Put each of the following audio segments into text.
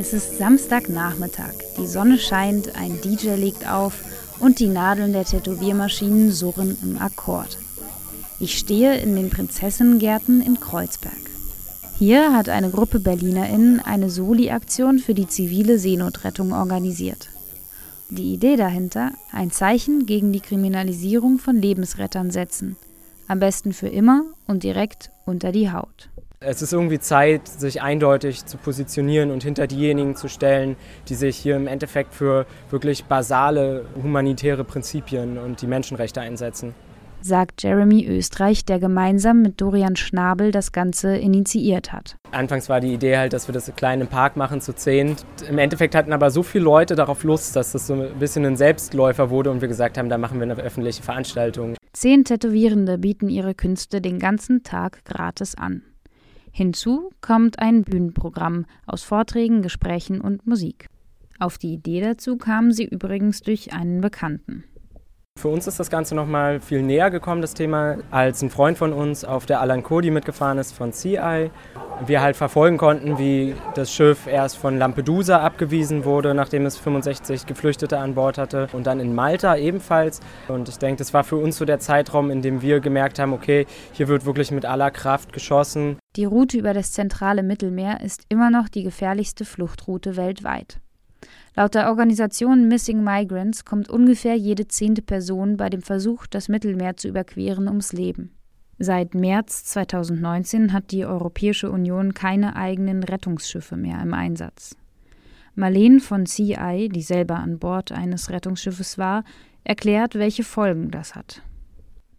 Es ist Samstagnachmittag. Die Sonne scheint, ein DJ legt auf und die Nadeln der Tätowiermaschinen surren im Akkord. Ich stehe in den Prinzessinnengärten in Kreuzberg. Hier hat eine Gruppe BerlinerInnen eine Soli-Aktion für die zivile Seenotrettung organisiert. Die Idee dahinter, ein Zeichen gegen die Kriminalisierung von Lebensrettern setzen. Am besten für immer und direkt unter die Haut. Es ist irgendwie Zeit, sich eindeutig zu positionieren und hinter diejenigen zu stellen, die sich hier im Endeffekt für wirklich basale humanitäre Prinzipien und die Menschenrechte einsetzen. Sagt Jeremy Österreich, der gemeinsam mit Dorian Schnabel das Ganze initiiert hat. Anfangs war die Idee halt, dass wir das klein im Park machen, zu zehn. Im Endeffekt hatten aber so viele Leute darauf Lust, dass das so ein bisschen ein Selbstläufer wurde und wir gesagt haben, da machen wir eine öffentliche Veranstaltung. Zehn Tätowierende bieten ihre Künste den ganzen Tag gratis an. Hinzu kommt ein Bühnenprogramm aus Vorträgen, Gesprächen und Musik. Auf die Idee dazu kamen sie übrigens durch einen Bekannten. Für uns ist das Ganze nochmal viel näher gekommen, das Thema, als ein Freund von uns auf der Alan Cody mitgefahren ist von CI. Wir halt verfolgen konnten, wie das Schiff erst von Lampedusa abgewiesen wurde, nachdem es 65 Geflüchtete an Bord hatte und dann in Malta ebenfalls. Und ich denke, das war für uns so der Zeitraum, in dem wir gemerkt haben, okay, hier wird wirklich mit aller Kraft geschossen. Die Route über das zentrale Mittelmeer ist immer noch die gefährlichste Fluchtroute weltweit. Laut der Organisation Missing Migrants kommt ungefähr jede zehnte Person bei dem Versuch, das Mittelmeer zu überqueren, ums Leben. Seit März 2019 hat die Europäische Union keine eigenen Rettungsschiffe mehr im Einsatz. Marlene von CI, die selber an Bord eines Rettungsschiffes war, erklärt, welche Folgen das hat.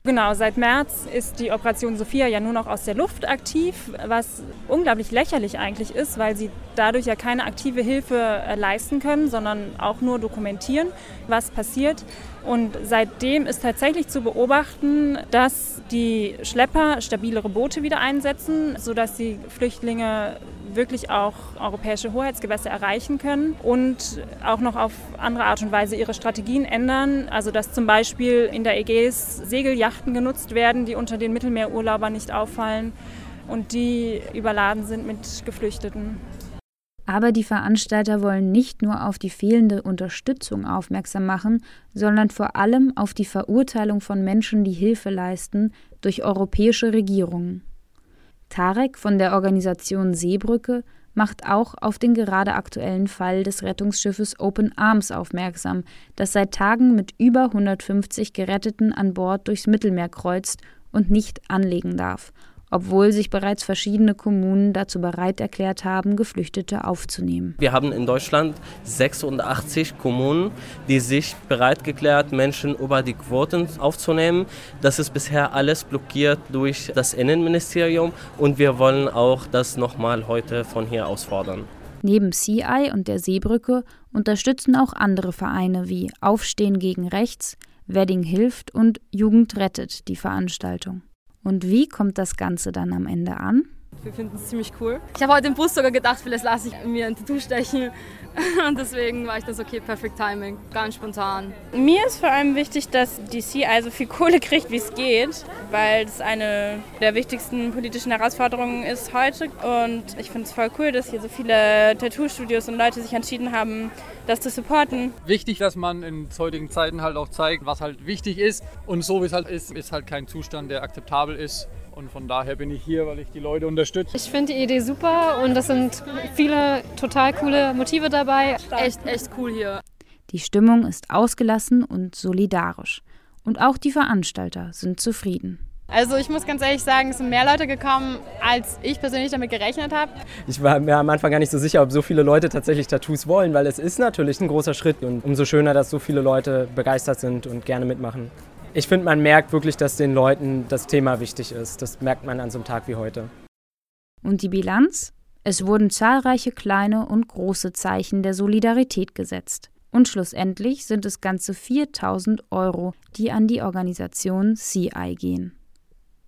Genau, seit März ist die Operation Sophia ja nur noch aus der Luft aktiv, was unglaublich lächerlich eigentlich ist, weil sie dadurch ja keine aktive Hilfe äh, leisten können, sondern auch nur dokumentieren, was passiert. Und seitdem ist tatsächlich zu beobachten, dass die Schlepper stabilere Boote wieder einsetzen, sodass die Flüchtlinge wirklich auch europäische Hoheitsgewässer erreichen können und auch noch auf andere Art und Weise ihre Strategien ändern. Also dass zum Beispiel in der Ägäis Segeljachten genutzt werden, die unter den Mittelmeerurlaubern nicht auffallen und die überladen sind mit Geflüchteten. Aber die Veranstalter wollen nicht nur auf die fehlende Unterstützung aufmerksam machen, sondern vor allem auf die Verurteilung von Menschen, die Hilfe leisten, durch europäische Regierungen. Tarek von der Organisation Seebrücke macht auch auf den gerade aktuellen Fall des Rettungsschiffes Open Arms aufmerksam, das seit Tagen mit über 150 Geretteten an Bord durchs Mittelmeer kreuzt und nicht anlegen darf obwohl sich bereits verschiedene Kommunen dazu bereit erklärt haben, Geflüchtete aufzunehmen. Wir haben in Deutschland 86 Kommunen, die sich bereit erklärt, Menschen über die Quoten aufzunehmen. Das ist bisher alles blockiert durch das Innenministerium und wir wollen auch das nochmal heute von hier aus fordern. Neben CI und der Seebrücke unterstützen auch andere Vereine wie Aufstehen gegen Rechts, Wedding hilft und Jugend rettet die Veranstaltung. Und wie kommt das Ganze dann am Ende an? Wir finden es ziemlich cool. Ich habe heute im Bus sogar gedacht, vielleicht lasse ich mir ein Tattoo stechen. Und deswegen war ich das okay, perfekt Timing, ganz spontan. Mir ist vor allem wichtig, dass DC also viel Kohle kriegt, wie es geht, weil es eine der wichtigsten politischen Herausforderungen ist heute. Und ich finde es voll cool, dass hier so viele Tattoo-Studios und Leute sich entschieden haben, das zu supporten. Wichtig, dass man in heutigen Zeiten halt auch zeigt, was halt wichtig ist. Und so wie es halt ist, ist halt kein Zustand, der akzeptabel ist. Und von daher bin ich hier, weil ich die Leute unterstütze. Ich finde die Idee super und es sind viele total coole Motive dabei. Echt, echt cool hier. Die Stimmung ist ausgelassen und solidarisch. Und auch die Veranstalter sind zufrieden. Also ich muss ganz ehrlich sagen, es sind mehr Leute gekommen, als ich persönlich damit gerechnet habe. Ich war mir am Anfang gar nicht so sicher, ob so viele Leute tatsächlich Tattoos wollen, weil es ist natürlich ein großer Schritt und umso schöner, dass so viele Leute begeistert sind und gerne mitmachen ich finde, man merkt wirklich, dass den Leuten das Thema wichtig ist. Das merkt man an so einem Tag wie heute. Und die Bilanz? Es wurden zahlreiche kleine und große Zeichen der Solidarität gesetzt. Und schlussendlich sind es ganze 4000 Euro, die an die Organisation CI gehen.